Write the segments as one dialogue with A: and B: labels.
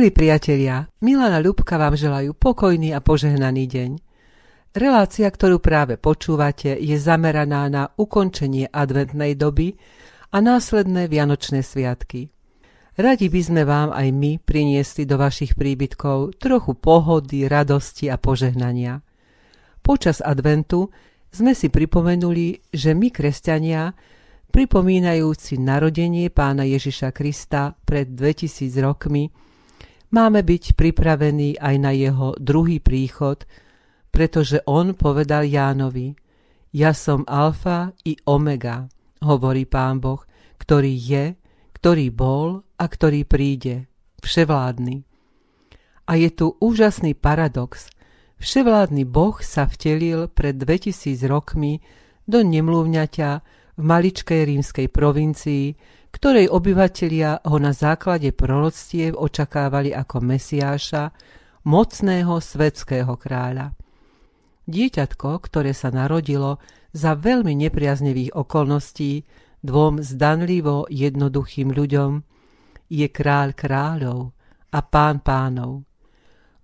A: Milí priatelia, Milana Ľubka vám želajú pokojný a požehnaný deň. Relácia, ktorú práve počúvate, je zameraná na ukončenie adventnej doby a následné vianočné sviatky. Radi by sme vám aj my priniesli do vašich príbytkov trochu pohody, radosti a požehnania. Počas adventu sme si pripomenuli, že my, kresťania, pripomínajúci narodenie pána Ježiša Krista pred 2000 rokmi, máme byť pripravení aj na jeho druhý príchod, pretože on povedal Jánovi, ja som alfa i omega, hovorí pán Boh, ktorý je, ktorý bol a ktorý príde, vševládny. A je tu úžasný paradox. Vševládny Boh sa vtelil pred 2000 rokmi do nemluvňaťa v maličkej rímskej provincii, ktorej obyvatelia ho na základe proroctiev očakávali ako Mesiáša, mocného svetského kráľa. Dieťatko, ktoré sa narodilo za veľmi nepriaznevých okolností dvom zdanlivo jednoduchým ľuďom, je kráľ kráľov a pán pánov.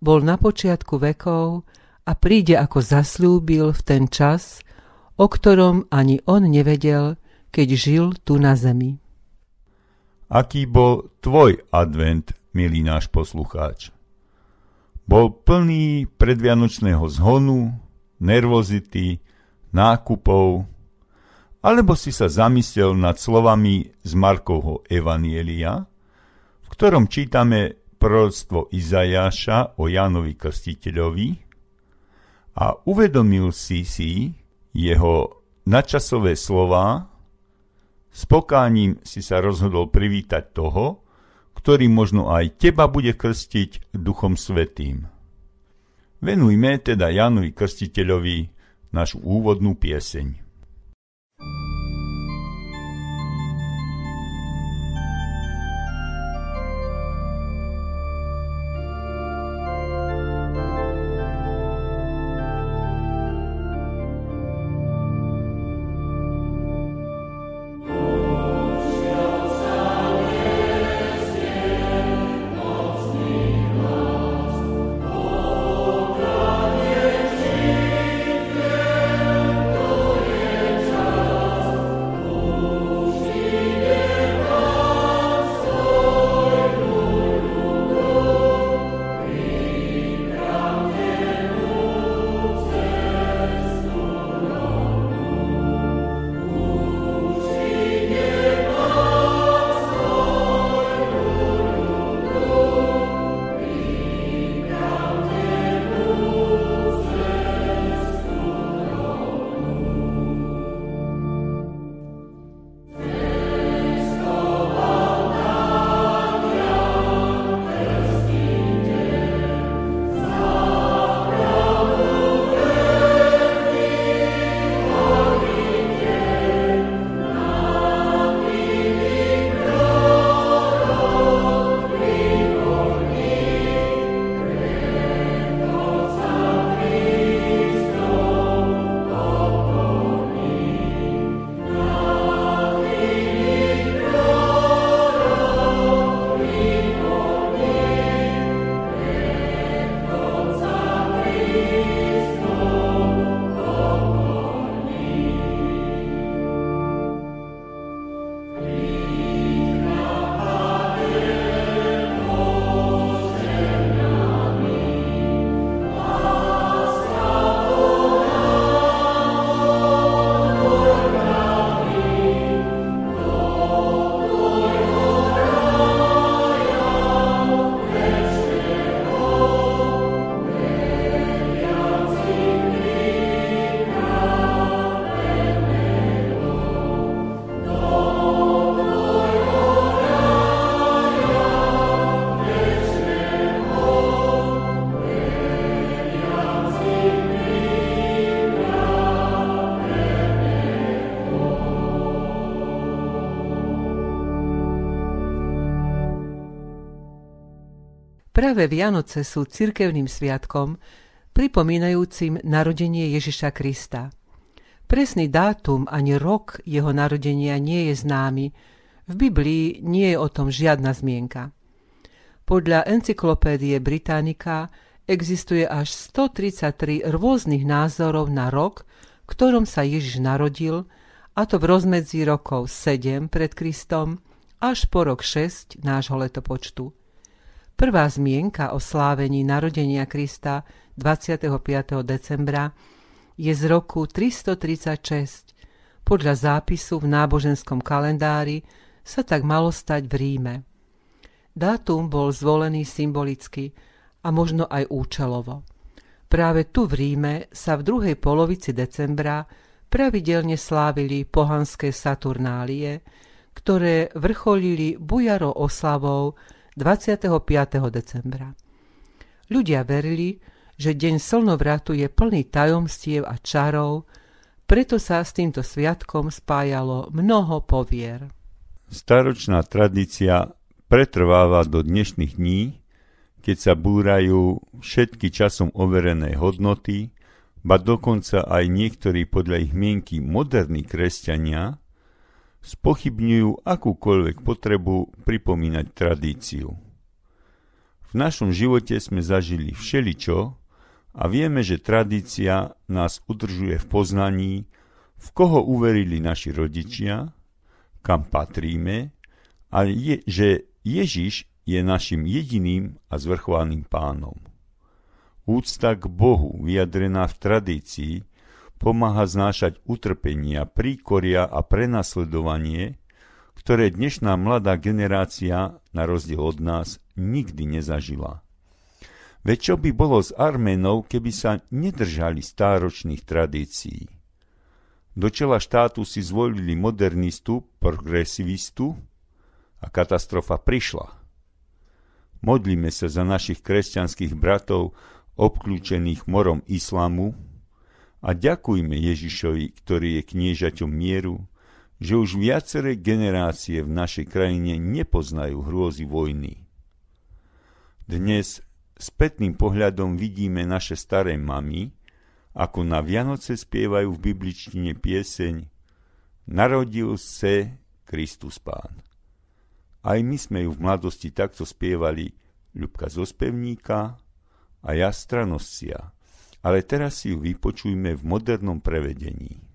A: Bol na počiatku vekov a príde ako zaslúbil v ten čas, o ktorom ani on nevedel, keď žil tu na zemi.
B: Aký bol tvoj advent, milý náš poslucháč? Bol plný predvianočného zhonu, nervozity, nákupov, alebo si sa zamyslel nad slovami z Markovho Evanielia, v ktorom čítame proroctvo Izajaša o Jánovi Krstiteľovi a uvedomil si si jeho nadčasové slova, s pokáním si sa rozhodol privítať toho, ktorý možno aj teba bude krstiť Duchom Svetým. Venujme teda Jánovi Krstiteľovi našu úvodnú pieseň.
A: Práve Vianoce sú cirkevným sviatkom, pripomínajúcim narodenie Ježiša Krista. Presný dátum ani rok jeho narodenia nie je známy, v Biblii nie je o tom žiadna zmienka. Podľa encyklopédie Britannica existuje až 133 rôznych názorov na rok, ktorom sa Ježiš narodil, a to v rozmedzi rokov 7 pred Kristom až po rok 6 nášho letopočtu. Prvá zmienka o slávení narodenia Krista 25. decembra je z roku 336. Podľa zápisu v náboženskom kalendári sa tak malo stať v Ríme. Dátum bol zvolený symbolicky a možno aj účelovo. Práve tu v Ríme sa v druhej polovici decembra pravidelne slávili pohanské Saturnálie, ktoré vrcholili bujaro oslavou 25. decembra. Ľudia verili, že deň slnovratu je plný tajomstiev a čarov, preto sa s týmto sviatkom spájalo mnoho povier.
B: Staročná tradícia pretrváva do dnešných dní, keď sa búrajú všetky časom overené hodnoty, ba dokonca aj niektorí podľa ich mienky moderní kresťania spochybňujú akúkoľvek potrebu pripomínať tradíciu. V našom živote sme zažili všeličo a vieme, že tradícia nás udržuje v poznaní, v koho uverili naši rodičia, kam patríme, a je, že Ježiš je našim jediným a zvrchovaným pánom. Úcta k Bohu, vyjadrená v tradícii, pomáha znášať utrpenia, príkoria a prenasledovanie, ktoré dnešná mladá generácia, na rozdiel od nás, nikdy nezažila. Veď čo by bolo s Arménov, keby sa nedržali stáročných tradícií? Do čela štátu si zvolili modernistu, progresivistu a katastrofa prišla. Modlíme sa za našich kresťanských bratov obklúčených morom islamu, a ďakujme Ježišovi, ktorý je kniežaťom mieru, že už viaceré generácie v našej krajine nepoznajú hrôzy vojny. Dnes spätným pohľadom vidíme naše staré mamy, ako na Vianoce spievajú v bibličtine pieseň Narodil se Kristus Pán. Aj my sme ju v mladosti takto spievali Ľubka zo spevníka a ja stranoscia ale teraz si ju vypočujme v modernom prevedení.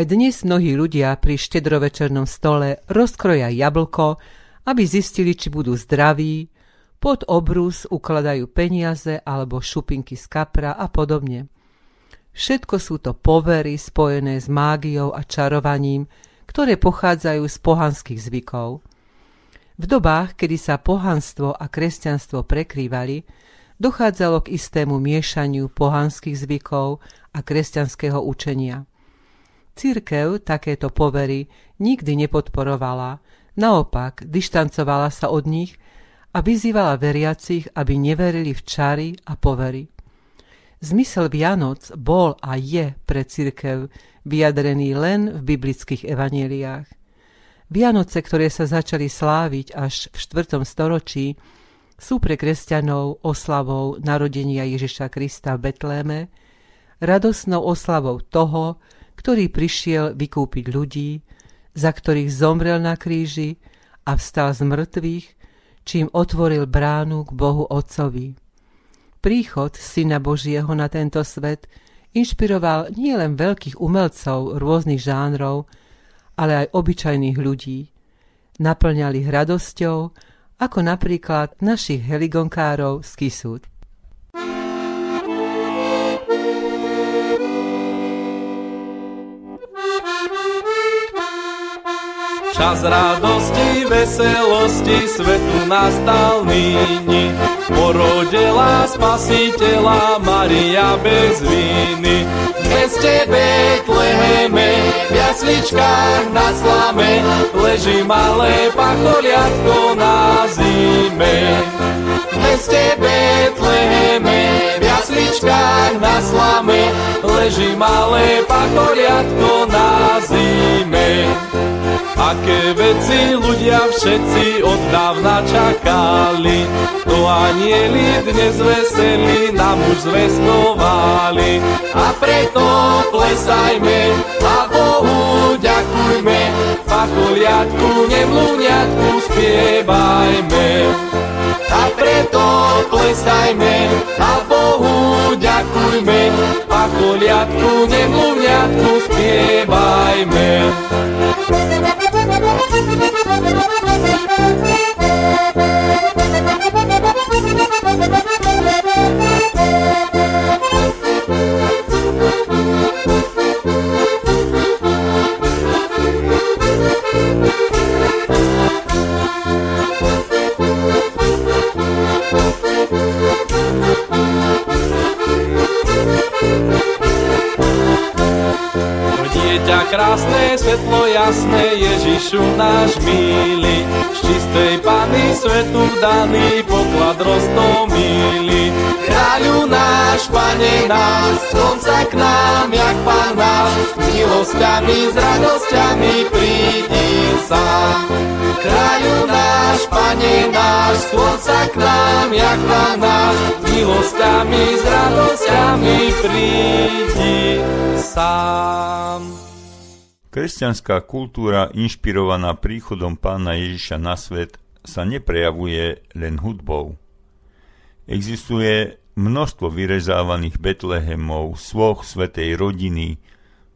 A: Aj dnes mnohí ľudia pri štedrovečernom stole rozkroja jablko, aby zistili, či budú zdraví, pod obrus ukladajú peniaze alebo šupinky z kapra a podobne. Všetko sú to povery spojené s mágiou a čarovaním, ktoré pochádzajú z pohanských zvykov. V dobách, kedy sa pohanstvo a kresťanstvo prekrývali, dochádzalo k istému miešaniu pohanských zvykov a kresťanského učenia. Církev takéto povery nikdy nepodporovala, naopak dištancovala sa od nich a vyzývala veriacich, aby neverili v čary a povery. Zmysel Vianoc bol a je pre církev vyjadrený len v biblických evaneliách. Vianoce, ktoré sa začali sláviť až v 4. storočí, sú pre kresťanov oslavou narodenia Ježiša Krista v Betléme, radosnou oslavou toho, ktorý prišiel vykúpiť ľudí, za ktorých zomrel na kríži a vstal z mŕtvych, čím otvoril bránu k Bohu Otcovi. Príchod Syna Božieho na tento svet inšpiroval nielen veľkých umelcov rôznych žánrov, ale aj obyčajných ľudí. Naplňali ich radosťou, ako napríklad našich heligonkárov z Kisút.
C: Čas radosti, veselosti, svetu nastal nyní. Porodila spasiteľa Maria bez viny. V meste Betleheme, v jasličkách na slame, leží malé pacholiatko na zime. V meste Betleheme, v jasličkách na slame, leží malé pacholiatko na zime. Aké veci ľudia všetci od dávna čakali, to anieli dnes veseli nám už zvestovali. A preto plesajme a Bohu ďakujme, pacholiatku, nemlúňatku spievajme. A preto plesajme a Bohu ďakujme, pacholiatku, nemlúňatku spievajme. Krásne, svetlo jasné, Ježišu náš milý. Z čistej Pany svetu daný poklad roztomilý. Kráľu náš, Pane náš, slnca k nám, jak Pán náš, s milosťami, s radosťami prídi sám. Kráľu náš, Pane náš, slnca k nám, jak Pán náš, s milosťami, s radosťami prídi sám.
B: Kresťanská kultúra inšpirovaná príchodom pána Ježiša na svet sa neprejavuje len hudbou. Existuje množstvo vyrezávaných Betlehemov, svoch svetej rodiny,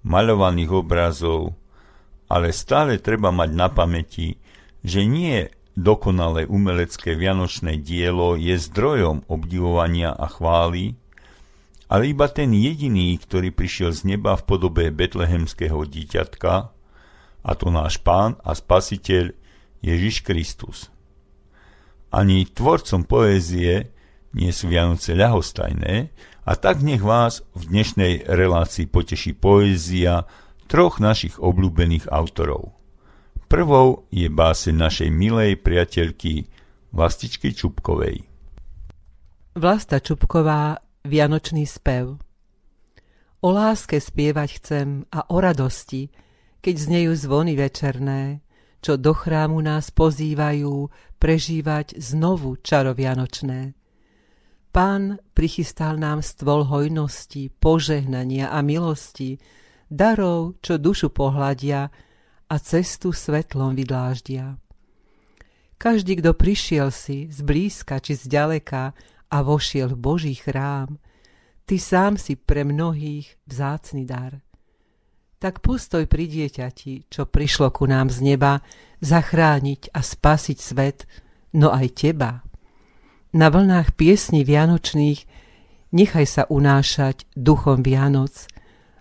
B: maľovaných obrazov, ale stále treba mať na pamäti, že nie dokonalé umelecké vianočné dielo je zdrojom obdivovania a chvály, ale iba ten jediný, ktorý prišiel z neba v podobe betlehemského dieťatka, a to náš pán a spasiteľ Ježiš Kristus. Ani tvorcom poézie nie sú Vianoce ľahostajné, a tak nech vás v dnešnej relácii poteší poézia troch našich obľúbených autorov. Prvou je báse našej milej priateľky Vlastičky Čupkovej.
A: Vlasta Čupková Vianočný spev O láske spievať chcem a o radosti, keď znejú zvony večerné, čo do chrámu nás pozývajú prežívať znovu čaro Vianočné. Pán prichystal nám stôl hojnosti, požehnania a milosti, darov, čo dušu pohľadia a cestu svetlom vydláždia. Každý, kto prišiel si z blízka či z ďaleka, a vošiel v Boží chrám, ty sám si pre mnohých vzácny dar. Tak postoj pri dieťati, čo prišlo ku nám z neba, zachrániť a spasiť svet, no aj teba. Na vlnách piesní vianočných nechaj sa unášať duchom Vianoc,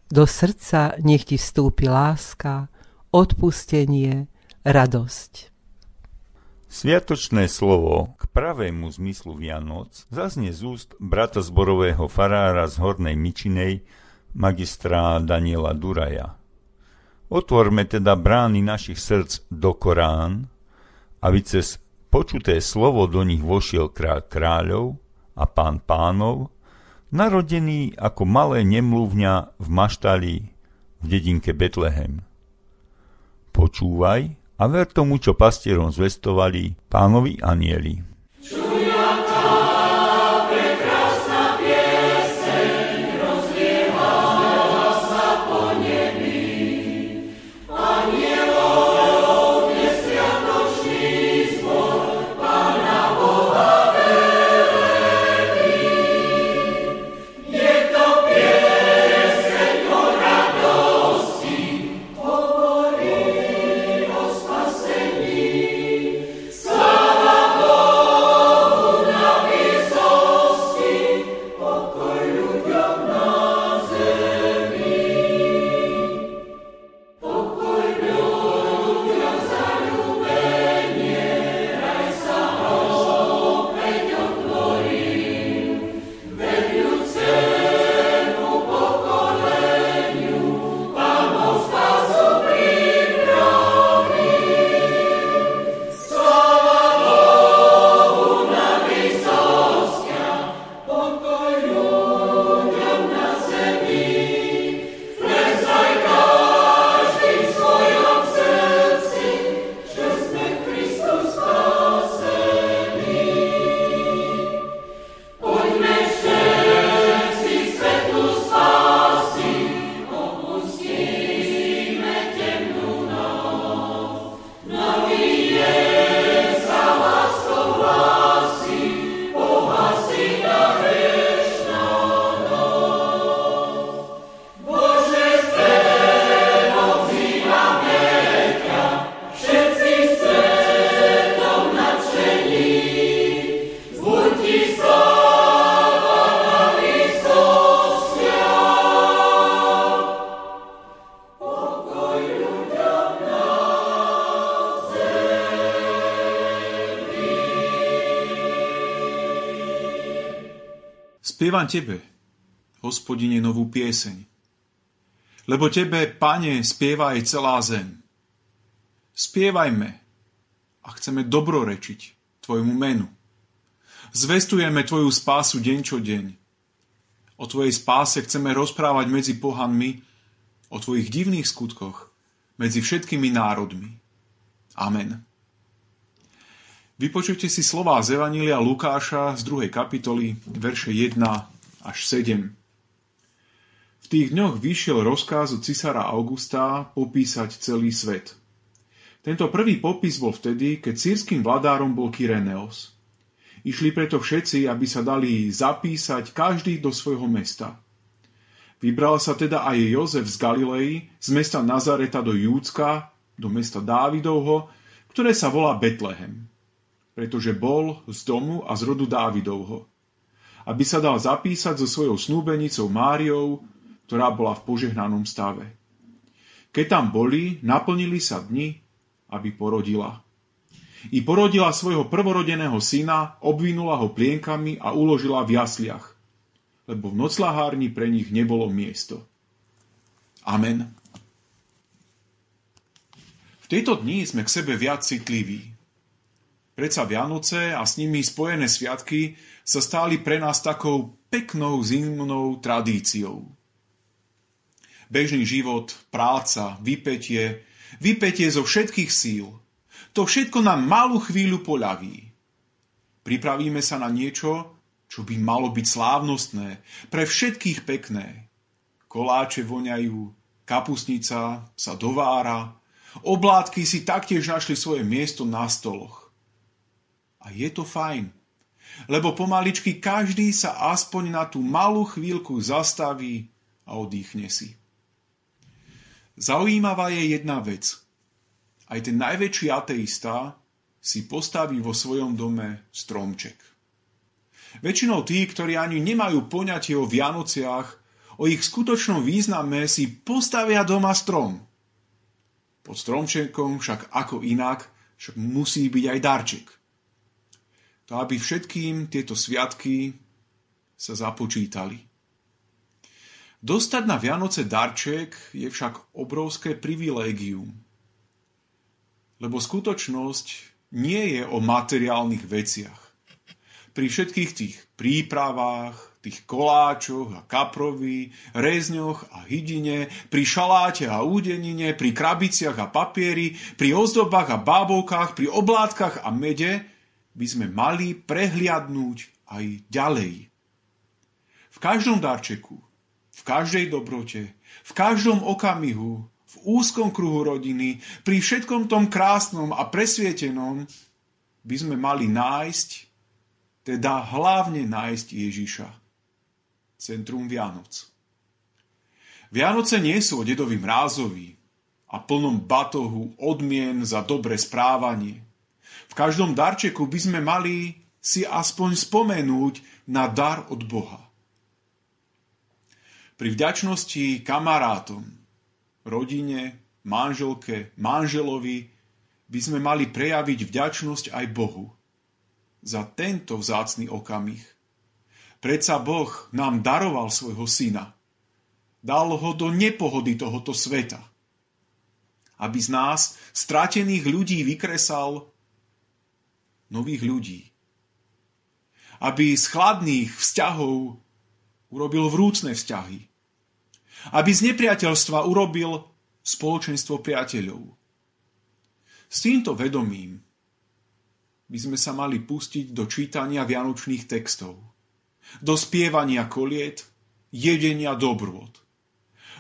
A: do srdca nech ti vstúpi láska, odpustenie, radosť.
B: Sviatočné slovo k pravému zmyslu Vianoc zaznie z úst brata zborového farára z Hornej Mičinej, magistra Daniela Duraja. Otvorme teda brány našich srdc do Korán, aby cez počuté slovo do nich vošiel kráľ kráľov a pán pánov, narodený ako malé nemluvňa v maštali v dedinke Betlehem. Počúvaj a ver tomu, čo pastierom zvestovali pánovi anieli.
D: Spievam Tebe, hospodine, novú pieseň. Lebo Tebe, Pane, spieva aj celá zem. Spievajme a chceme dobrorečiť Tvojmu menu. Zvestujeme Tvoju spásu deň čo deň. O Tvojej spáse chceme rozprávať medzi pohanmi, o Tvojich divných skutkoch medzi všetkými národmi. Amen. Vypočujte si slová z Evanília Lukáša z 2. kapitoly, verše 1 až 7. V tých dňoch vyšiel rozkaz od cisára Augusta popísať celý svet. Tento prvý popis bol vtedy, keď sírským vladárom bol Kyreneos. Išli preto všetci, aby sa dali zapísať každý do svojho mesta. Vybral sa teda aj Jozef z Galilei, z mesta Nazareta do Júcka, do mesta Dávidovho, ktoré sa volá Betlehem pretože bol z domu a z rodu Dávidovho, aby sa dal zapísať so svojou snúbenicou Máriou, ktorá bola v požehnanom stave. Keď tam boli, naplnili sa dni, aby porodila. I porodila svojho prvorodeného syna, obvinula ho plienkami a uložila v jasliach, lebo v noclahárni pre nich nebolo miesto. Amen. V tejto dni sme k sebe viac citliví. Predsa Vianoce a s nimi spojené sviatky sa stali pre nás takou peknou zimnou tradíciou. Bežný život, práca, vypetie, vypetie zo všetkých síl. To všetko nám malú chvíľu poľaví. Pripravíme sa na niečo, čo by malo byť slávnostné, pre všetkých pekné. Koláče voňajú, kapusnica sa dovára, oblátky si taktiež našli svoje miesto na stoloch. A je to fajn. Lebo pomaličky každý sa aspoň na tú malú chvíľku zastaví a oddychne si. Zaujímavá je jedna vec. Aj ten najväčší ateista si postaví vo svojom dome stromček. Väčšinou tí, ktorí ani nemajú poňatie o Vianociach, o ich skutočnom význame si postavia doma strom. Pod stromčekom však ako inak, však musí byť aj darček – to aby všetkým tieto sviatky sa započítali. Dostať na Vianoce darček je však obrovské privilégium, lebo skutočnosť nie je o materiálnych veciach. Pri všetkých tých prípravách, tých koláčoch a kaprovi, rezňoch a hydine, pri šaláte a údenine, pri krabiciach a papieri, pri ozdobách a bábovkách, pri oblátkach a mede by sme mali prehliadnúť aj ďalej. V každom darčeku, v každej dobrote, v každom okamihu, v úzkom kruhu rodiny, pri všetkom tom krásnom a presvietenom by sme mali nájsť, teda hlavne nájsť Ježiša centrum Vianoc. Vianoce nie sú o dedovi mrázovi a plnom batohu odmien za dobre správanie. V každom darčeku by sme mali si aspoň spomenúť na dar od Boha. Pri vďačnosti kamarátom, rodine, manželke, manželovi by sme mali prejaviť vďačnosť aj Bohu za tento vzácný okamih, Predsa Boh nám daroval svojho syna. Dal ho do nepohody tohoto sveta. Aby z nás, stratených ľudí, vykresal nových ľudí. Aby z chladných vzťahov urobil vrúcne vzťahy. Aby z nepriateľstva urobil spoločenstvo priateľov. S týmto vedomím by sme sa mali pustiť do čítania vianočných textov do spievania koliet, jedenia dobrôd.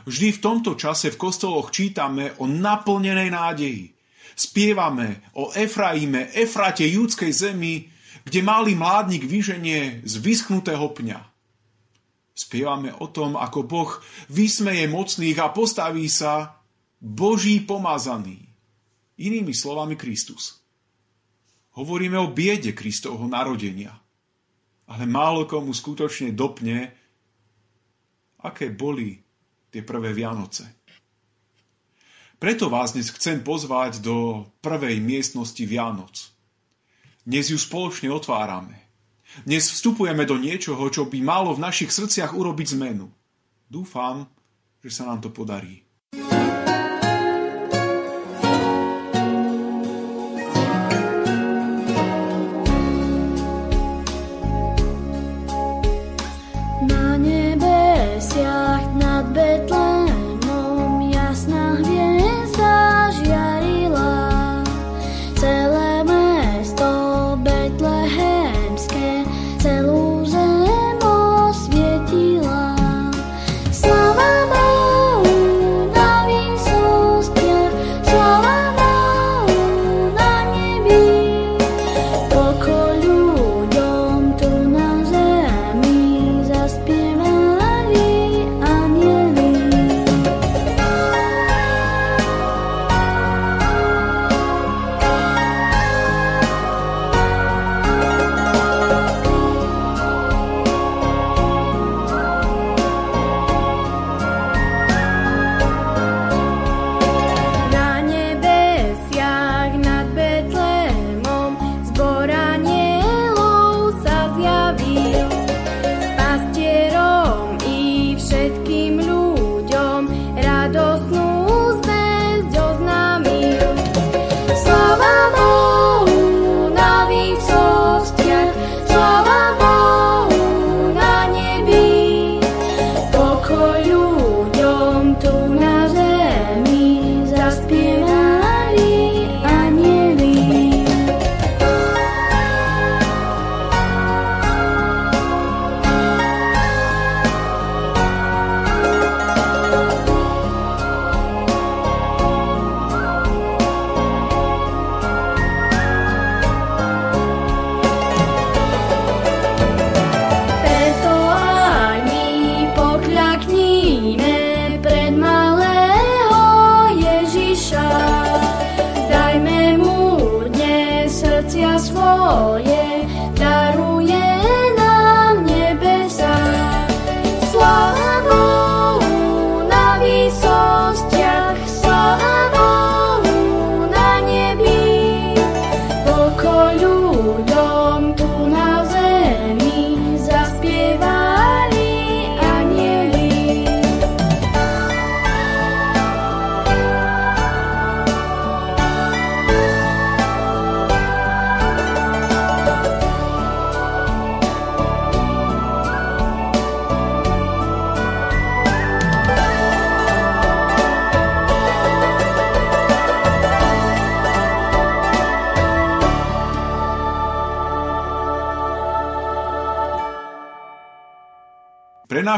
D: Vždy v tomto čase v kostoloch čítame o naplnenej nádeji. Spievame o Efraime, Efrate judskej zemi, kde malý mládnik vyženie z vyschnutého pňa. Spievame o tom, ako Boh vysmeje mocných a postaví sa Boží pomazaný. Inými slovami Kristus. Hovoríme o biede Kristovho narodenia ale málo komu skutočne dopne, aké boli tie prvé Vianoce. Preto vás dnes chcem pozvať do prvej miestnosti Vianoc. Dnes ju spoločne otvárame. Dnes vstupujeme do niečoho, čo by malo v našich srdciach urobiť zmenu. Dúfam, že sa nám to podarí.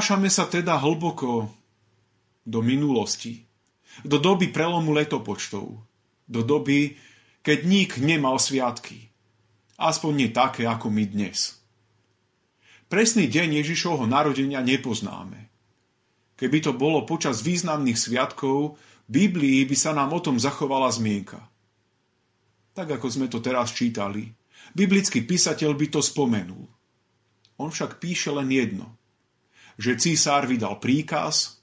D: Prenášame sa teda hlboko do minulosti, do doby prelomu letopočtov, do doby, keď nik nemal sviatky. Aspoň nie také, ako my dnes. Presný deň Ježišovho narodenia nepoznáme. Keby to bolo počas významných sviatkov, Biblii by sa nám o tom zachovala zmienka. Tak ako sme to teraz čítali, biblický písateľ by to spomenul. On však píše len jedno, že císár vydal príkaz,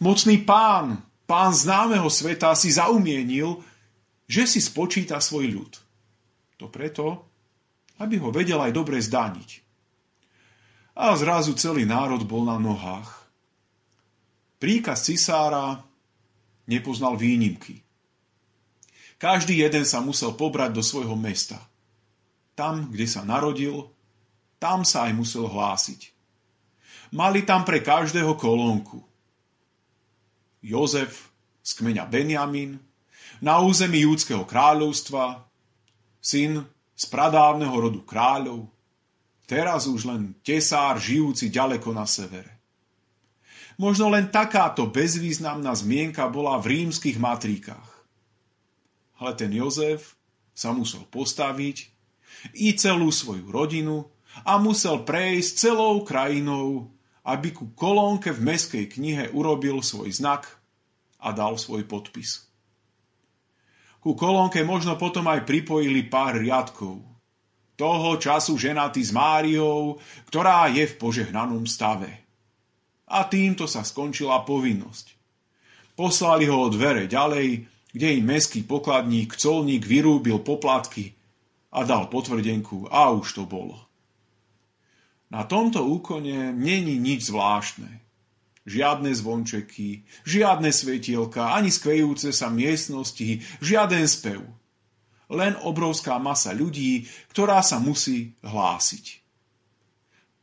D: mocný pán, pán známeho sveta si zaumienil, že si spočíta svoj ľud. To preto, aby ho vedel aj dobre zdaniť. A zrazu celý národ bol na nohách. Príkaz cisára nepoznal výnimky. Každý jeden sa musel pobrať do svojho mesta. Tam, kde sa narodil, tam sa aj musel hlásiť. Mali tam pre každého kolónku. Jozef z kmeňa Benjamin, na území júdského kráľovstva, syn z pradávneho rodu kráľov, teraz už len tesár žijúci ďaleko na severe. Možno len takáto bezvýznamná zmienka bola v rímskych matríkach. Ale ten Jozef sa musel postaviť i celú svoju rodinu a musel prejsť celou krajinou, aby ku kolónke v meskej knihe urobil svoj znak a dal svoj podpis. Ku kolónke možno potom aj pripojili pár riadkov. Toho času ženatý s Máriou, ktorá je v požehnanom stave. A týmto sa skončila povinnosť. Poslali ho od dvere ďalej, kde im meský pokladník, colník vyrúbil poplatky a dal potvrdenku a už to bolo. Na tomto úkone není nič zvláštne. Žiadne zvončeky, žiadne svetielka, ani skvejúce sa miestnosti, žiaden spev. Len obrovská masa ľudí, ktorá sa musí hlásiť.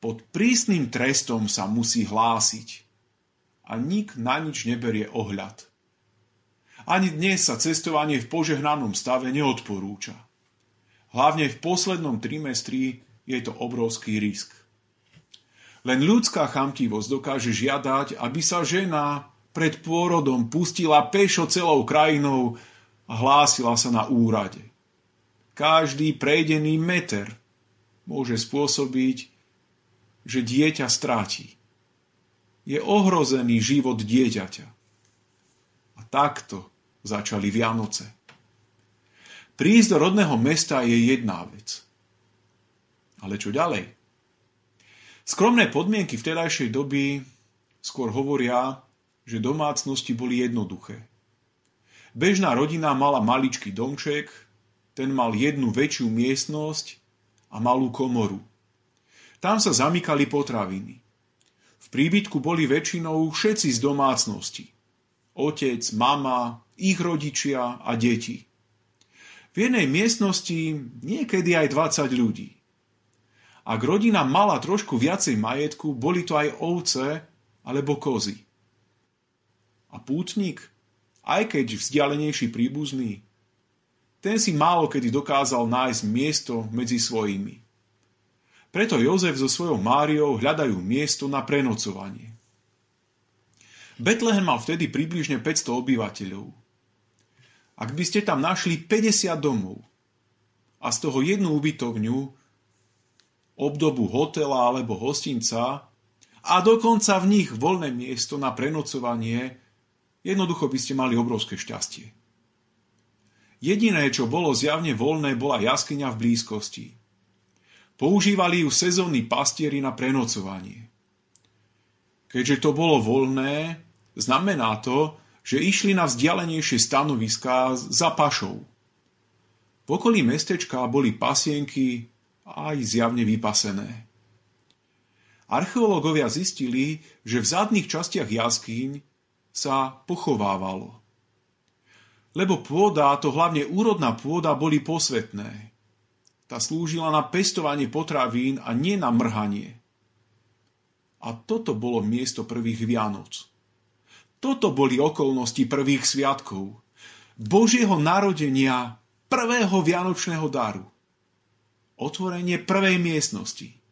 D: Pod prísnym trestom sa musí hlásiť. A nik na nič neberie ohľad. Ani dnes sa cestovanie v požehnanom stave neodporúča. Hlavne v poslednom trimestri je to obrovský risk. Len ľudská chamtivosť dokáže žiadať, aby sa žena pred pôrodom pustila pešo celou krajinou a hlásila sa na úrade. Každý prejdený meter môže spôsobiť, že dieťa stráti. Je ohrozený život dieťaťa. A takto začali Vianoce. Prísť do rodného mesta je jedna vec. Ale čo ďalej? Skromné podmienky vtedajšej doby skôr hovoria, že domácnosti boli jednoduché. Bežná rodina mala maličký domček, ten mal jednu väčšiu miestnosť a malú komoru. Tam sa zamykali potraviny. V príbytku boli väčšinou všetci z domácnosti. Otec, mama, ich rodičia a deti. V jednej miestnosti niekedy aj 20 ľudí. Ak rodina mala trošku viacej majetku, boli to aj ovce alebo kozy. A pútnik, aj keď vzdialenejší príbuzný, ten si málo kedy dokázal nájsť miesto medzi svojimi. Preto Jozef so svojou Máriou hľadajú miesto na prenocovanie. Betlehem mal vtedy približne 500 obyvateľov. Ak by ste tam našli 50 domov a z toho jednu ubytovňu, obdobu hotela alebo hostinca a dokonca v nich voľné miesto na prenocovanie, jednoducho by ste mali obrovské šťastie. Jediné, čo bolo zjavne voľné, bola jaskyňa v blízkosti. Používali ju sezónni pastieri na prenocovanie. Keďže to bolo voľné, znamená to, že išli na vzdialenejšie stanoviská za pašou. V okolí mestečka boli pasienky, aj zjavne vypasené. Archeológovia zistili, že v zadných častiach jaskýň sa pochovávalo. Lebo pôda, to hlavne úrodná pôda, boli posvetné. Tá slúžila na pestovanie potravín a nie na mrhanie. A toto bolo miesto prvých Vianoc. Toto boli okolnosti prvých sviatkov. Božieho narodenia, prvého vianočného daru otvorenie prvej miestnosti.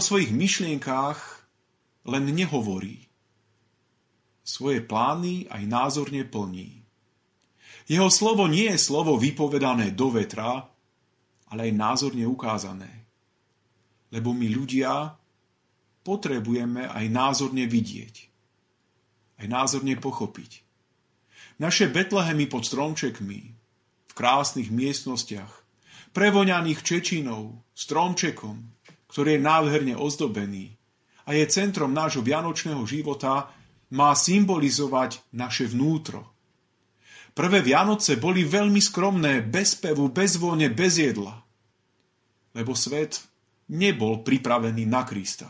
D: Vo svojich myšlienkách len nehovorí. Svoje plány aj názorne plní. Jeho slovo nie je slovo vypovedané do vetra, ale aj názorne ukázané. Lebo my ľudia potrebujeme aj názorne vidieť. Aj názorne pochopiť. Naše betlehemy pod stromčekmi, v krásnych miestnostiach, prevoňaných čečinou, stromčekom, ktorý je nádherne ozdobený a je centrom nášho vianočného života, má symbolizovať naše vnútro. Prvé Vianoce boli veľmi skromné, bez pevu, bez vône, bez jedla. Lebo svet nebol pripravený na Krista.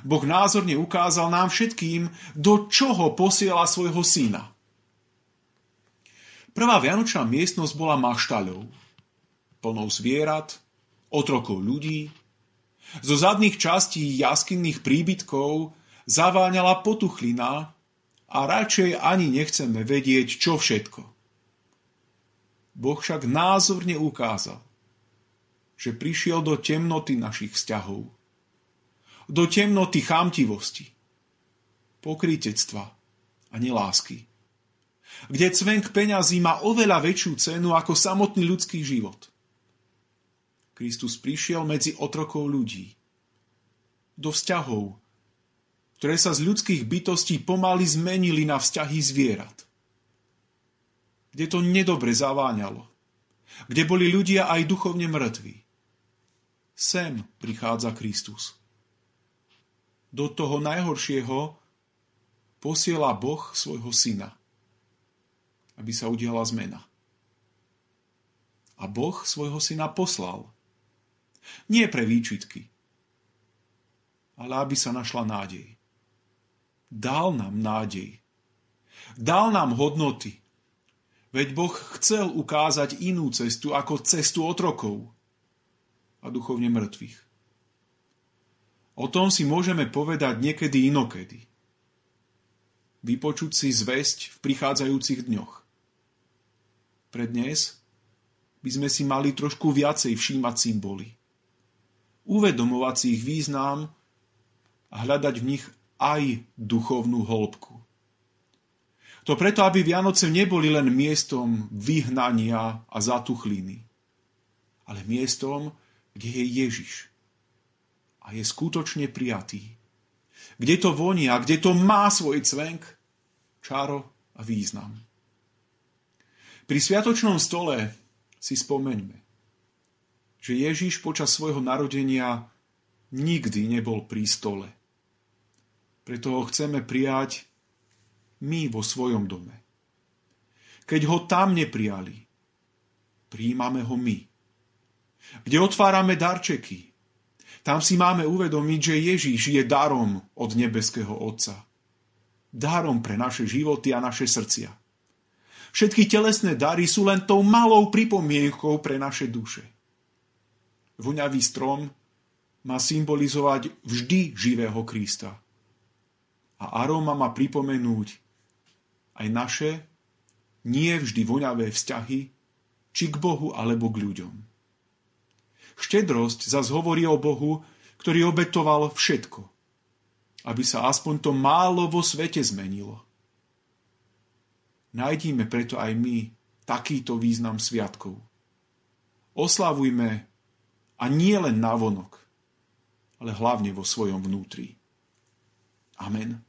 D: Boh názorne ukázal nám všetkým, do čoho posiela svojho syna. Prvá vianočná miestnosť bola maštaľou, plnou zvierat, otrokov ľudí, zo zadných častí jaskinných príbytkov zaváňala potuchlina a radšej ani nechceme vedieť, čo všetko. Boh však názorne ukázal, že prišiel do temnoty našich vzťahov, do temnoty chamtivosti, pokrytectva a nelásky, kde cvenk peňazí má oveľa väčšiu cenu ako samotný ľudský život – Kristus prišiel medzi otrokov ľudí. Do vzťahov, ktoré sa z ľudských bytostí pomaly zmenili na vzťahy zvierat. Kde to nedobre zaváňalo. Kde boli ľudia aj duchovne mŕtvi. Sem prichádza Kristus. Do toho najhoršieho posiela Boh svojho syna, aby sa udiala zmena. A Boh svojho syna poslal, nie pre výčitky, ale aby sa našla nádej. Dal nám nádej. Dal nám hodnoty. Veď Boh chcel ukázať inú cestu ako cestu otrokov a duchovne mŕtvych. O tom si môžeme povedať niekedy inokedy. Vypočuť si zväzť v prichádzajúcich dňoch. Pre dnes by sme si mali trošku viacej všímať symboly uvedomovať ich význam a hľadať v nich aj duchovnú hĺbku. To preto, aby Vianoce neboli len miestom vyhnania a zatuchliny, ale miestom, kde je Ježiš a je skutočne prijatý. Kde to vonia, kde to má svoj cvenk, čaro a význam. Pri sviatočnom stole si spomeňme že Ježiš počas svojho narodenia nikdy nebol pri stole. Preto ho chceme prijať my vo svojom dome. Keď ho tam neprijali, príjmame ho my. Kde otvárame darčeky, tam si máme uvedomiť, že Ježíš je darom od nebeského Otca. Darom pre naše životy a naše srdcia. Všetky telesné dary sú len tou malou pripomienkou pre naše duše voňavý strom má symbolizovať vždy živého Krista. A aróma má pripomenúť aj naše nie vždy voňavé vzťahy, či k Bohu alebo k ľuďom. Štedrosť zas hovorí o Bohu, ktorý obetoval všetko, aby sa aspoň to málo vo svete zmenilo. Najdíme preto aj my takýto význam sviatkov. Oslavujme a nie len navonok, ale hlavne vo svojom vnútri. Amen.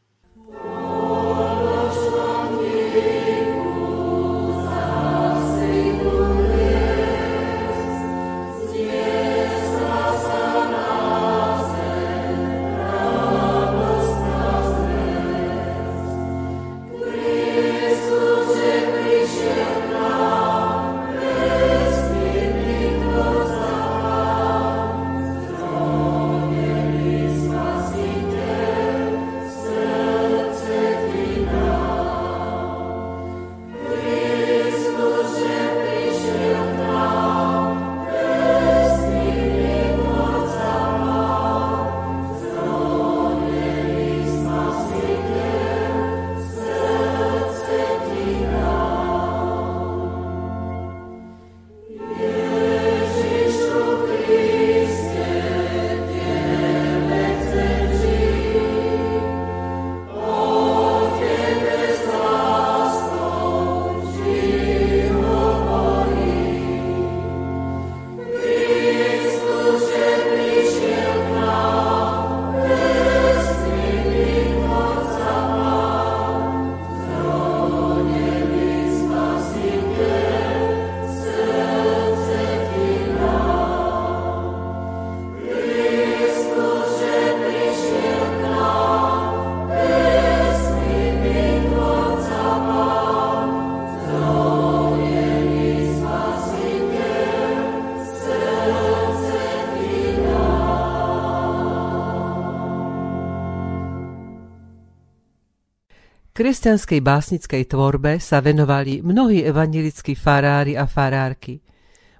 A: Kresťanskej básnickej tvorbe sa venovali mnohí evangelickí farári a farárky.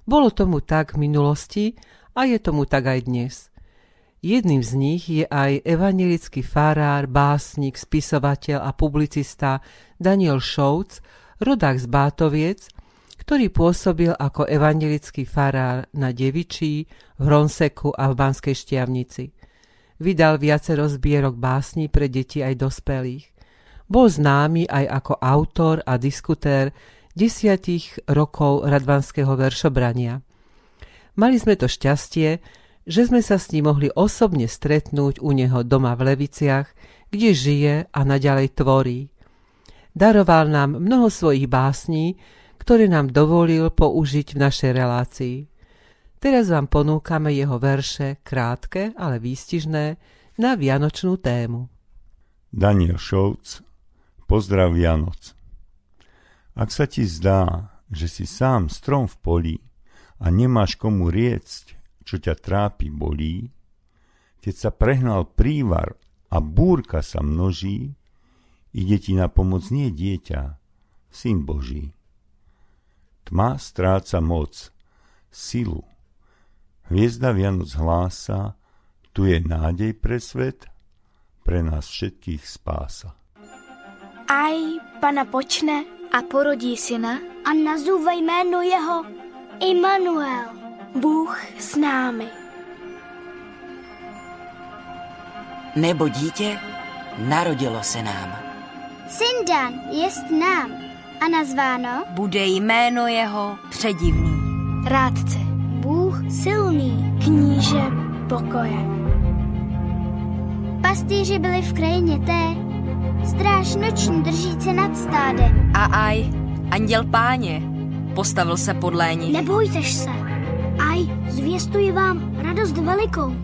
A: Bolo tomu tak v minulosti a je tomu tak aj dnes. Jedným z nich je aj evangelický farár, básnik, spisovateľ a publicista Daniel Šouc, rodák z Bátoviec, ktorý pôsobil ako evangelický farár na Devičí, v Hronseku a v Banskej Štiavnici. Vydal viacero zbierok básni pre deti aj dospelých. Bol známy aj ako autor a diskutér desiatich rokov radvanského veršobrania. Mali sme to šťastie, že sme sa s ním mohli osobne stretnúť u neho doma v Leviciach, kde žije a naďalej tvorí. Daroval nám mnoho svojich básní, ktoré nám dovolil použiť v našej relácii. Teraz vám ponúkame jeho verše, krátke, ale výstižné, na vianočnú tému.
B: Daniel Šolc Pozdrav Vianoc. Ak sa ti zdá, že si sám strom v poli a nemáš komu riecť, čo ťa trápi bolí, keď sa prehnal prívar a búrka sa množí, ide ti na pomoc nie dieťa, syn Boží. Tma stráca moc, silu. Hviezda Vianoc hlása, tu je nádej pre svet, pre nás všetkých spása.
E: Aj pana počne
F: a porodí syna
E: a nazůve jméno jeho Immanuel, Bůh s námi.
G: Nebo dítě narodilo se nám.
E: Syn Dan jest nám a nazváno
F: bude jméno jeho předivný.
E: Rádce, Bůh silný, kníže pokoje. Pastýři byli v krajině té, Stráž noční držíce nad stádem.
F: A aj, anděl páně, postavil se pod léni.
E: Nebojte se, aj, zvěstuji vám radost velikou.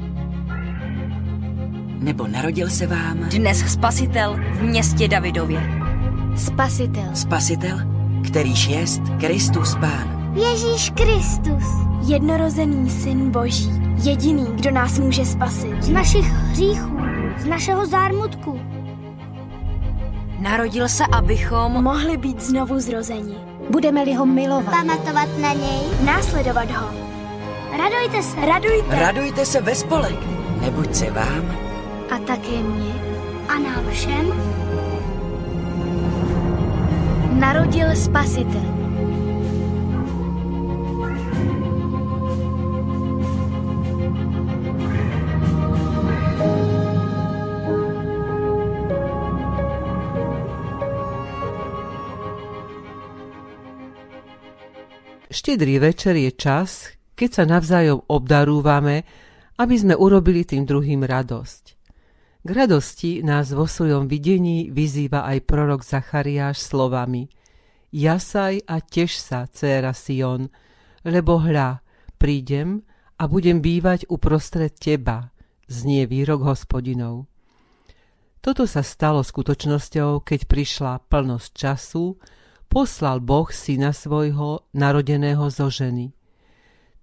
G: Nebo narodil se vám
F: dnes spasitel v městě Davidově.
E: Spasitel.
G: Spasitel, kterýž jest Kristus Pán.
E: Ježíš Kristus.
H: Jednorozený syn Boží. Jediný, kdo nás může spasit.
E: Z našich hříchů, z našeho zármutku
F: Narodil se, abychom
H: mohli být znovu zrozeni.
E: Budeme-li ho milovat, pamatovat na něj,
H: následovat ho.
E: Radujte se.
H: Radujte.
G: Radujte se ve spolek, nebuď se vám.
H: A také mě.
E: A nám všem.
H: Narodil Spasitel.
A: Štedrý večer je čas, keď sa navzájom obdarúvame, aby sme urobili tým druhým radosť. K radosti nás vo svojom videní vyzýva aj prorok Zachariáš slovami Jasaj a teš sa, céra Sion, lebo hľa, prídem a budem bývať uprostred teba, znie výrok hospodinov. Toto sa stalo skutočnosťou, keď prišla plnosť času, poslal Boh syna svojho, narodeného zo ženy.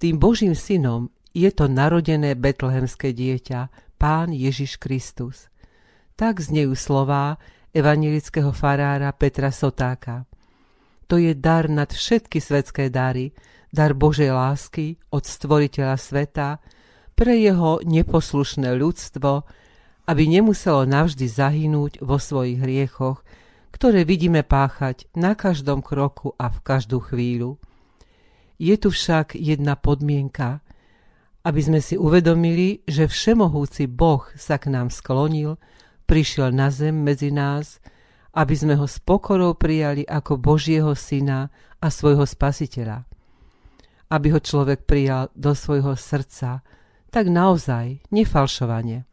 A: Tým Božím synom je to narodené betlehemské dieťa, Pán Ježiš Kristus. Tak znejú slová evangelického farára Petra Sotáka. To je dar nad všetky svetské dary, dar Božej lásky od stvoriteľa sveta pre jeho neposlušné ľudstvo, aby nemuselo navždy zahynúť vo svojich hriechoch, ktoré vidíme páchať na každom kroku a v každú chvíľu. Je tu však jedna podmienka, aby sme si uvedomili, že všemohúci Boh sa k nám sklonil, prišiel na zem medzi nás, aby sme ho s pokorou prijali ako Božieho syna a svojho spasiteľa. Aby ho človek prijal do svojho srdca, tak naozaj, nefalšovane.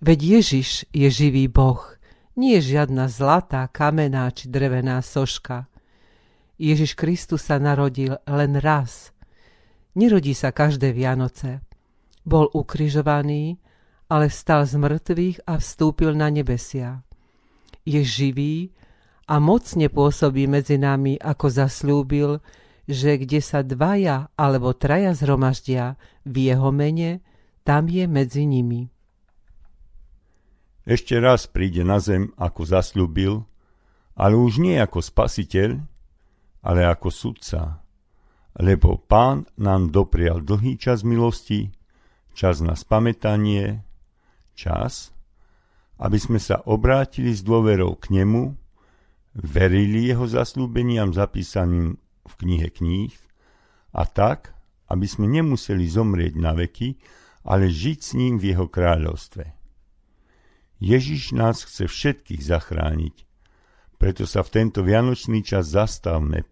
A: Veď Ježiš je živý Boh – nie žiadna zlatá, kamená či drevená soška. Ježiš Kristus sa narodil len raz. Nerodí sa každé Vianoce. Bol ukrižovaný, ale vstal z mŕtvych a vstúpil na nebesia. Je živý a mocne pôsobí medzi nami, ako zaslúbil, že kde sa dvaja alebo traja zhromaždia v jeho mene, tam je medzi nimi.
B: Ešte raz príde na zem, ako zasľúbil, ale už nie ako spasiteľ, ale ako sudca. Lebo pán nám doprial dlhý čas milosti, čas na spametanie, čas, aby sme sa obrátili s dôverou k nemu, verili jeho zaslúbeniam zapísaným v knihe kníh a tak, aby sme nemuseli zomrieť na veky, ale žiť s ním v jeho kráľovstve. Ježiš nás chce všetkých zachrániť, preto sa v tento vianočný čas zastavme,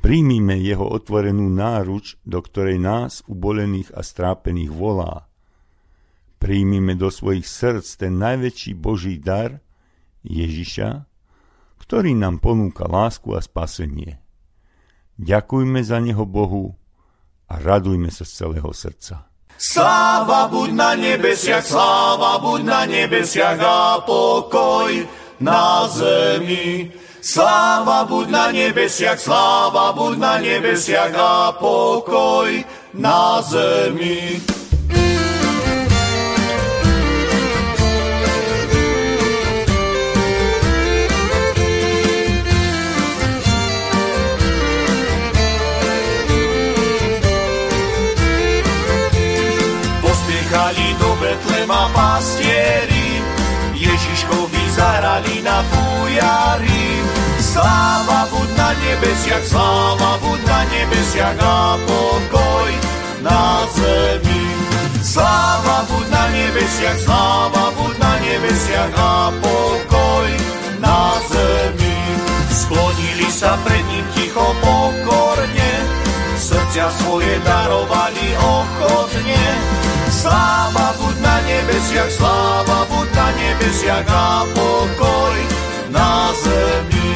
B: príjmime jeho otvorenú náruč, do ktorej nás, ubolených a strápených, volá. Príjmime do svojich srdc ten najväčší Boží dar, Ježiša, ktorý nám ponúka lásku a spasenie. Ďakujme za neho Bohu a radujme sa z celého srdca.
I: Sláva buď na nebesiach, sláva buď na nebesiach a pokoj na zemi. Sláva buď na nebesiach, sláva buď na nebesiach a pokoj na zemi. Ma pastieri, Ježiškovi zahrali na fujari. Sláva buď na nebesiach, sláva buď na nebesiach a pokoj na zemi. Sláva buď na nebesiach, sláva buď na nebesiach a pokoj na zemi. Sklonili sa pred ním ticho pokorne, srdcia svoje darovali ochotne. Sláva buď na nebesiach, sláva buď na nebesiach a pokoj na zemi.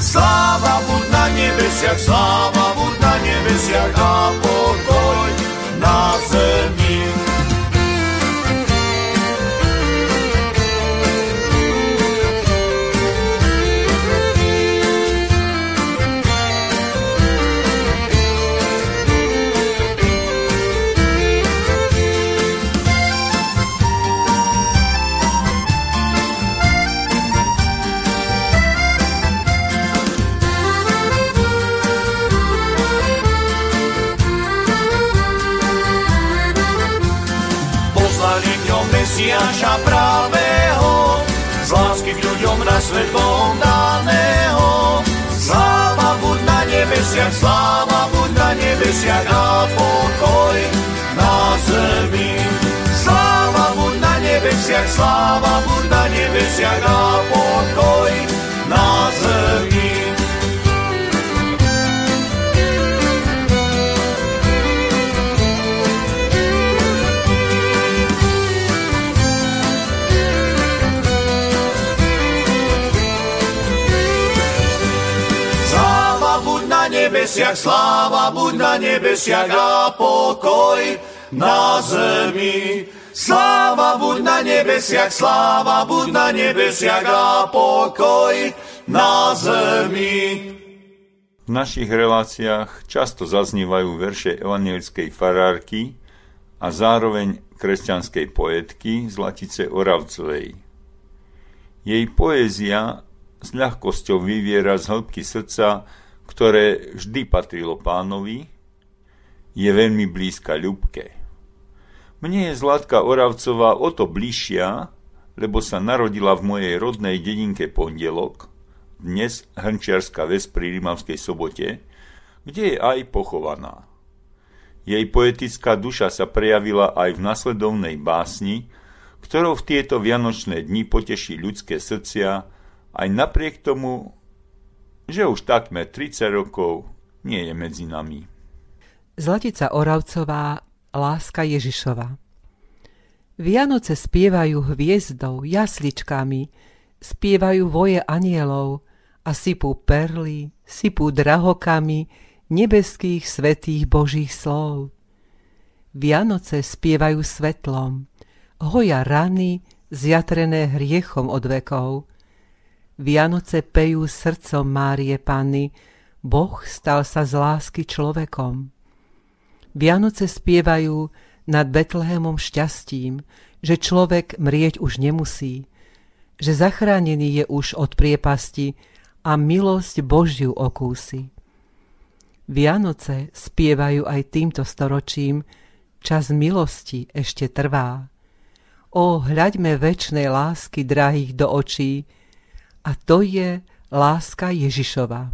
I: Sláva buď na nebesiach, sláva buď na nebesiach a pokoj svet Bohom daného. Sláva buď na nebesiach, sláva buď na nebesiach a pokoj na zemi. Sláva buď na nebesiach, sláva buď na nebesiach a pokoj nebesiach, sláva buď na nebesiach a pokoj na zemi. Sláva buď na nebesiach, sláva buď na nebesiach a pokoj na zemi.
B: V našich reláciách často zaznievajú verše evangelickej farárky a zároveň kresťanskej poetky Zlatice Oravcovej. Jej poézia s ľahkosťou vyviera z hĺbky srdca ktoré vždy patrilo pánovi, je veľmi blízka ľubke. Mne je Zlatka Oravcová o to bližšia, lebo sa narodila v mojej rodnej dedinke Pondelok, dnes Hrnčiarská ves pri Rimavskej sobote, kde je aj pochovaná. Jej poetická duša sa prejavila aj v nasledovnej básni, ktorou v tieto vianočné dni poteší ľudské srdcia, aj napriek tomu, že už takmer 30 rokov nie je medzi nami.
A: Zlatica Oravcová, Láska Ježišova Vianoce spievajú hviezdou, jasličkami, spievajú voje anielov a sypú perly, sypú drahokami nebeských svetých Božích slov. Vianoce spievajú svetlom, hoja rany zjatrené hriechom od vekov – Vianoce pejú srdcom Márie Panny, Boh stal sa z lásky človekom. Vianoce spievajú nad Betlehemom šťastím, že človek mrieť už nemusí, že zachránený je už od priepasti a milosť Božiu okúsi. Vianoce spievajú aj týmto storočím, čas milosti ešte trvá. O, hľaďme väčšnej lásky drahých do očí, a to je láska Ježišova.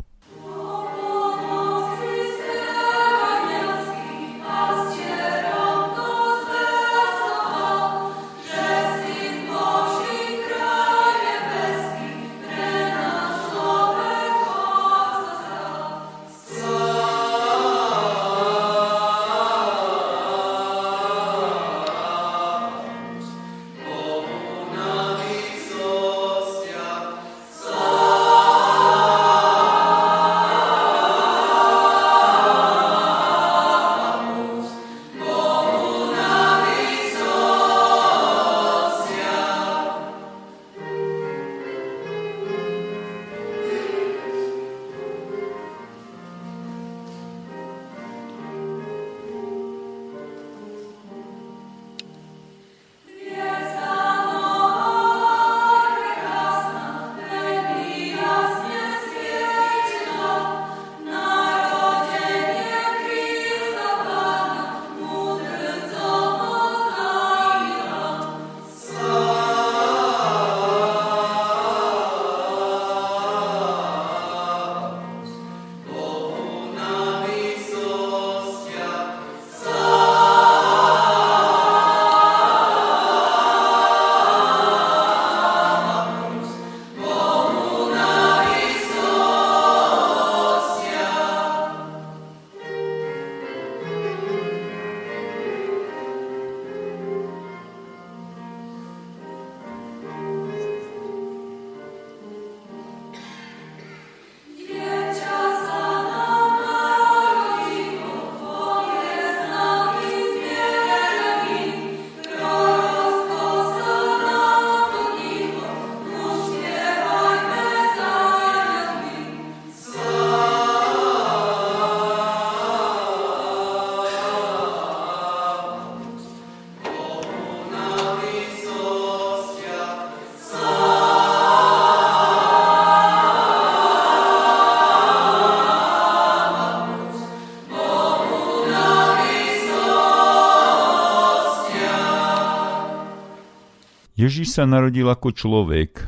B: Ježiš sa narodil ako človek,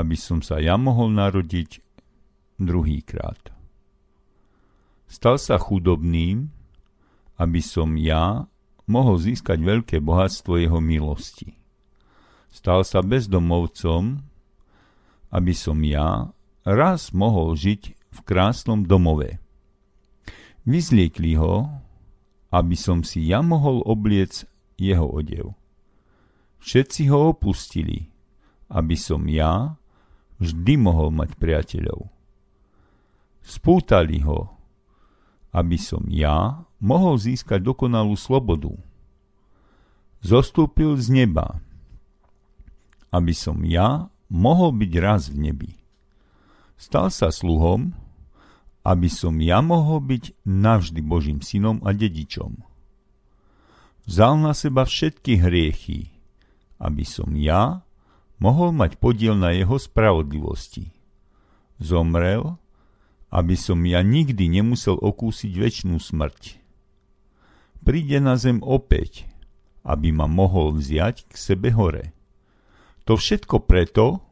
B: aby som sa ja mohol narodiť druhýkrát. Stal sa chudobným, aby som ja mohol získať veľké bohatstvo jeho milosti. Stal sa bezdomovcom, aby som ja raz mohol žiť v krásnom domove. Vyzliekli ho, aby som si ja mohol obliec jeho odev. Všetci ho opustili, aby som ja vždy mohol mať priateľov. Spútali ho, aby som ja mohol získať dokonalú slobodu. Zostúpil z neba, aby som ja mohol byť raz v nebi. Stal sa sluhom, aby som ja mohol byť navždy Božím synom a dedičom. Vzal na seba všetky hriechy, aby som ja mohol mať podiel na jeho spravodlivosti. Zomrel, aby som ja nikdy nemusel okúsiť väčšnú smrť. Príde na zem opäť, aby ma mohol vziať k sebe hore. To všetko preto,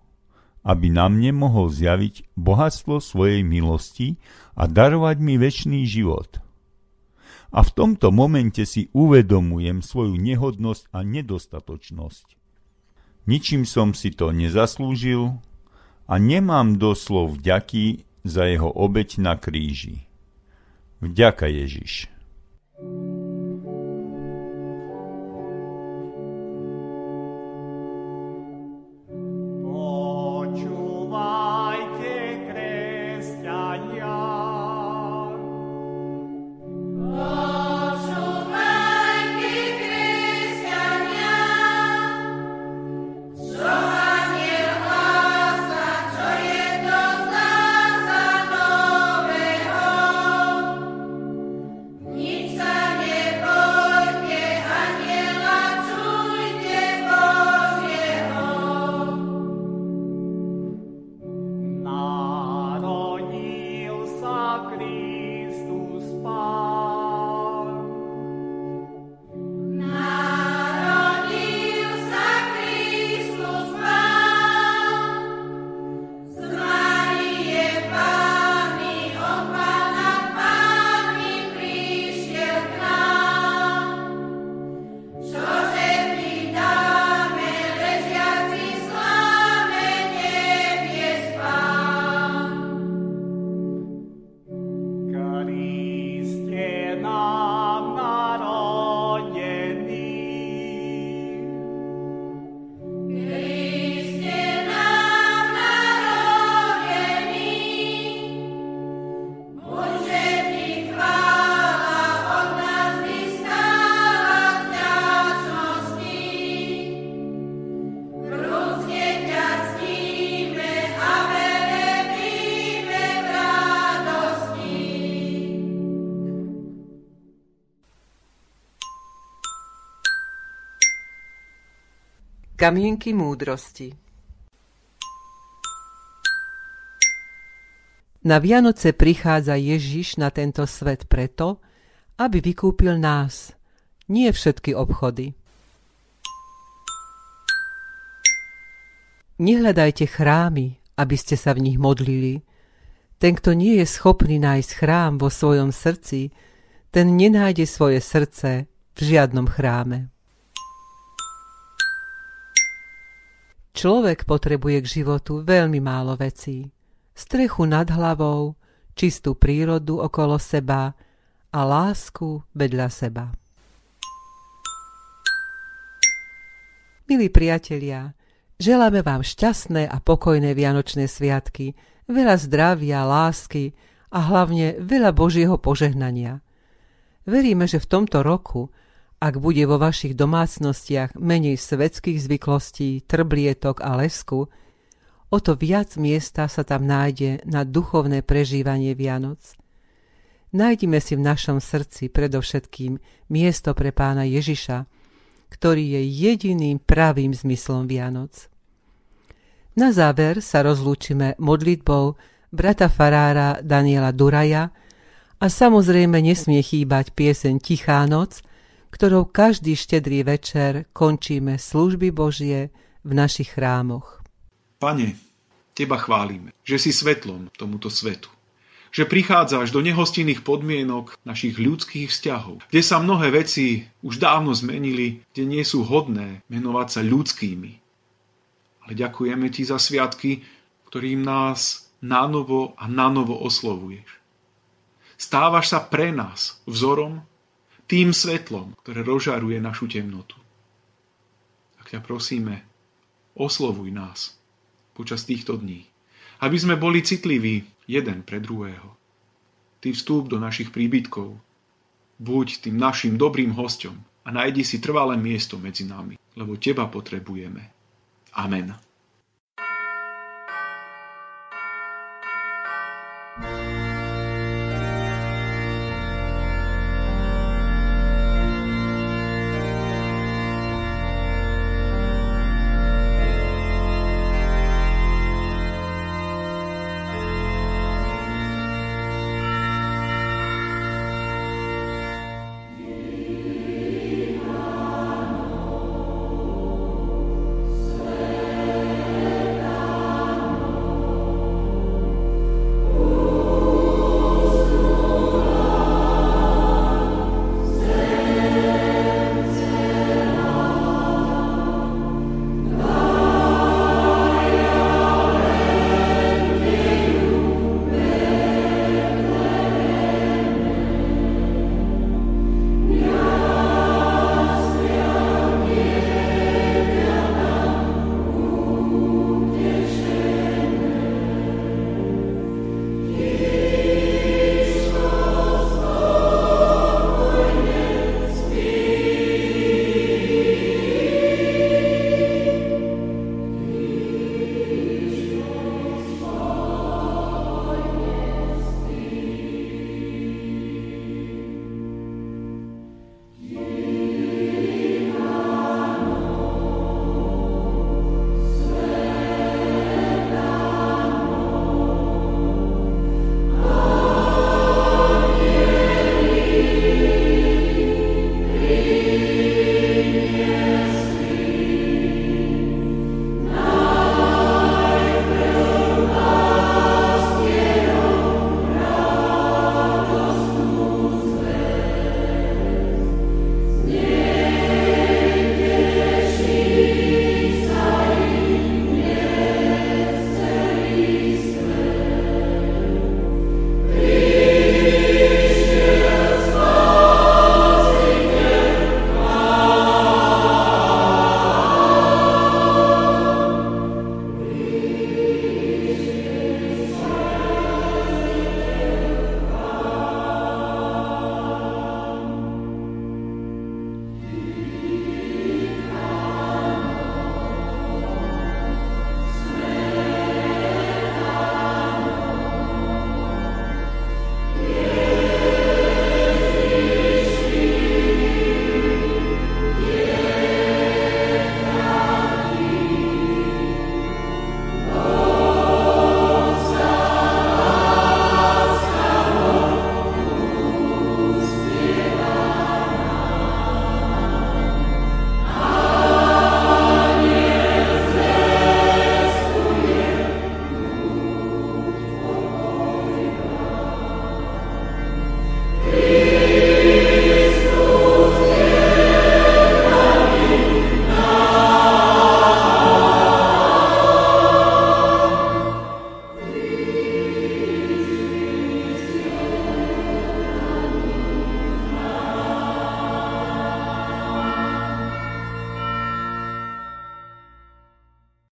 B: aby na mne mohol zjaviť bohatstvo svojej milosti a darovať mi väčší život. A v tomto momente si uvedomujem svoju nehodnosť a nedostatočnosť. Ničím som si to nezaslúžil a nemám doslov vďaky za jeho obeď na kríži. Vďaka Ježiš.
J: Nic sa
A: Kamienky múdrosti Na Vianoce prichádza Ježiš na tento svet preto, aby vykúpil nás, nie všetky obchody. Nehľadajte chrámy, aby ste sa v nich modlili. Ten, kto nie je schopný nájsť chrám vo svojom srdci, ten nenájde svoje srdce v žiadnom chráme. Človek potrebuje k životu veľmi málo vecí. Strechu nad hlavou, čistú prírodu okolo seba a lásku vedľa seba. Milí priatelia, želáme vám šťastné a pokojné Vianočné sviatky, veľa zdravia, lásky a hlavne veľa Božieho požehnania. Veríme, že v tomto roku ak bude vo vašich domácnostiach menej svetských zvyklostí, trblietok a lesku, o to viac miesta sa tam nájde na duchovné prežívanie Vianoc. Nájdime si v našom srdci predovšetkým miesto pre pána Ježiša, ktorý je jediným pravým zmyslom Vianoc. Na záver sa rozlúčime modlitbou brata farára Daniela Duraja a samozrejme nesmie chýbať pieseň Tichá noc – ktorou každý štedrý večer končíme služby Božie v našich chrámoch.
D: Pane, Teba chválime, že si svetlom tomuto svetu. Že prichádzaš do nehostinných podmienok našich ľudských vzťahov, kde sa mnohé veci už dávno zmenili, kde nie sú hodné menovať sa ľudskými. Ale ďakujeme Ti za sviatky, ktorým nás nanovo a nanovo oslovuješ. Stávaš sa pre nás vzorom tým svetlom, ktoré rozžaruje našu temnotu. Tak ťa prosíme, oslovuj nás počas týchto dní, aby sme boli citliví jeden pre druhého. Ty vstúp do našich príbytkov, buď tým našim dobrým hostom a nájdi si trvalé miesto medzi nami, lebo teba potrebujeme. Amen.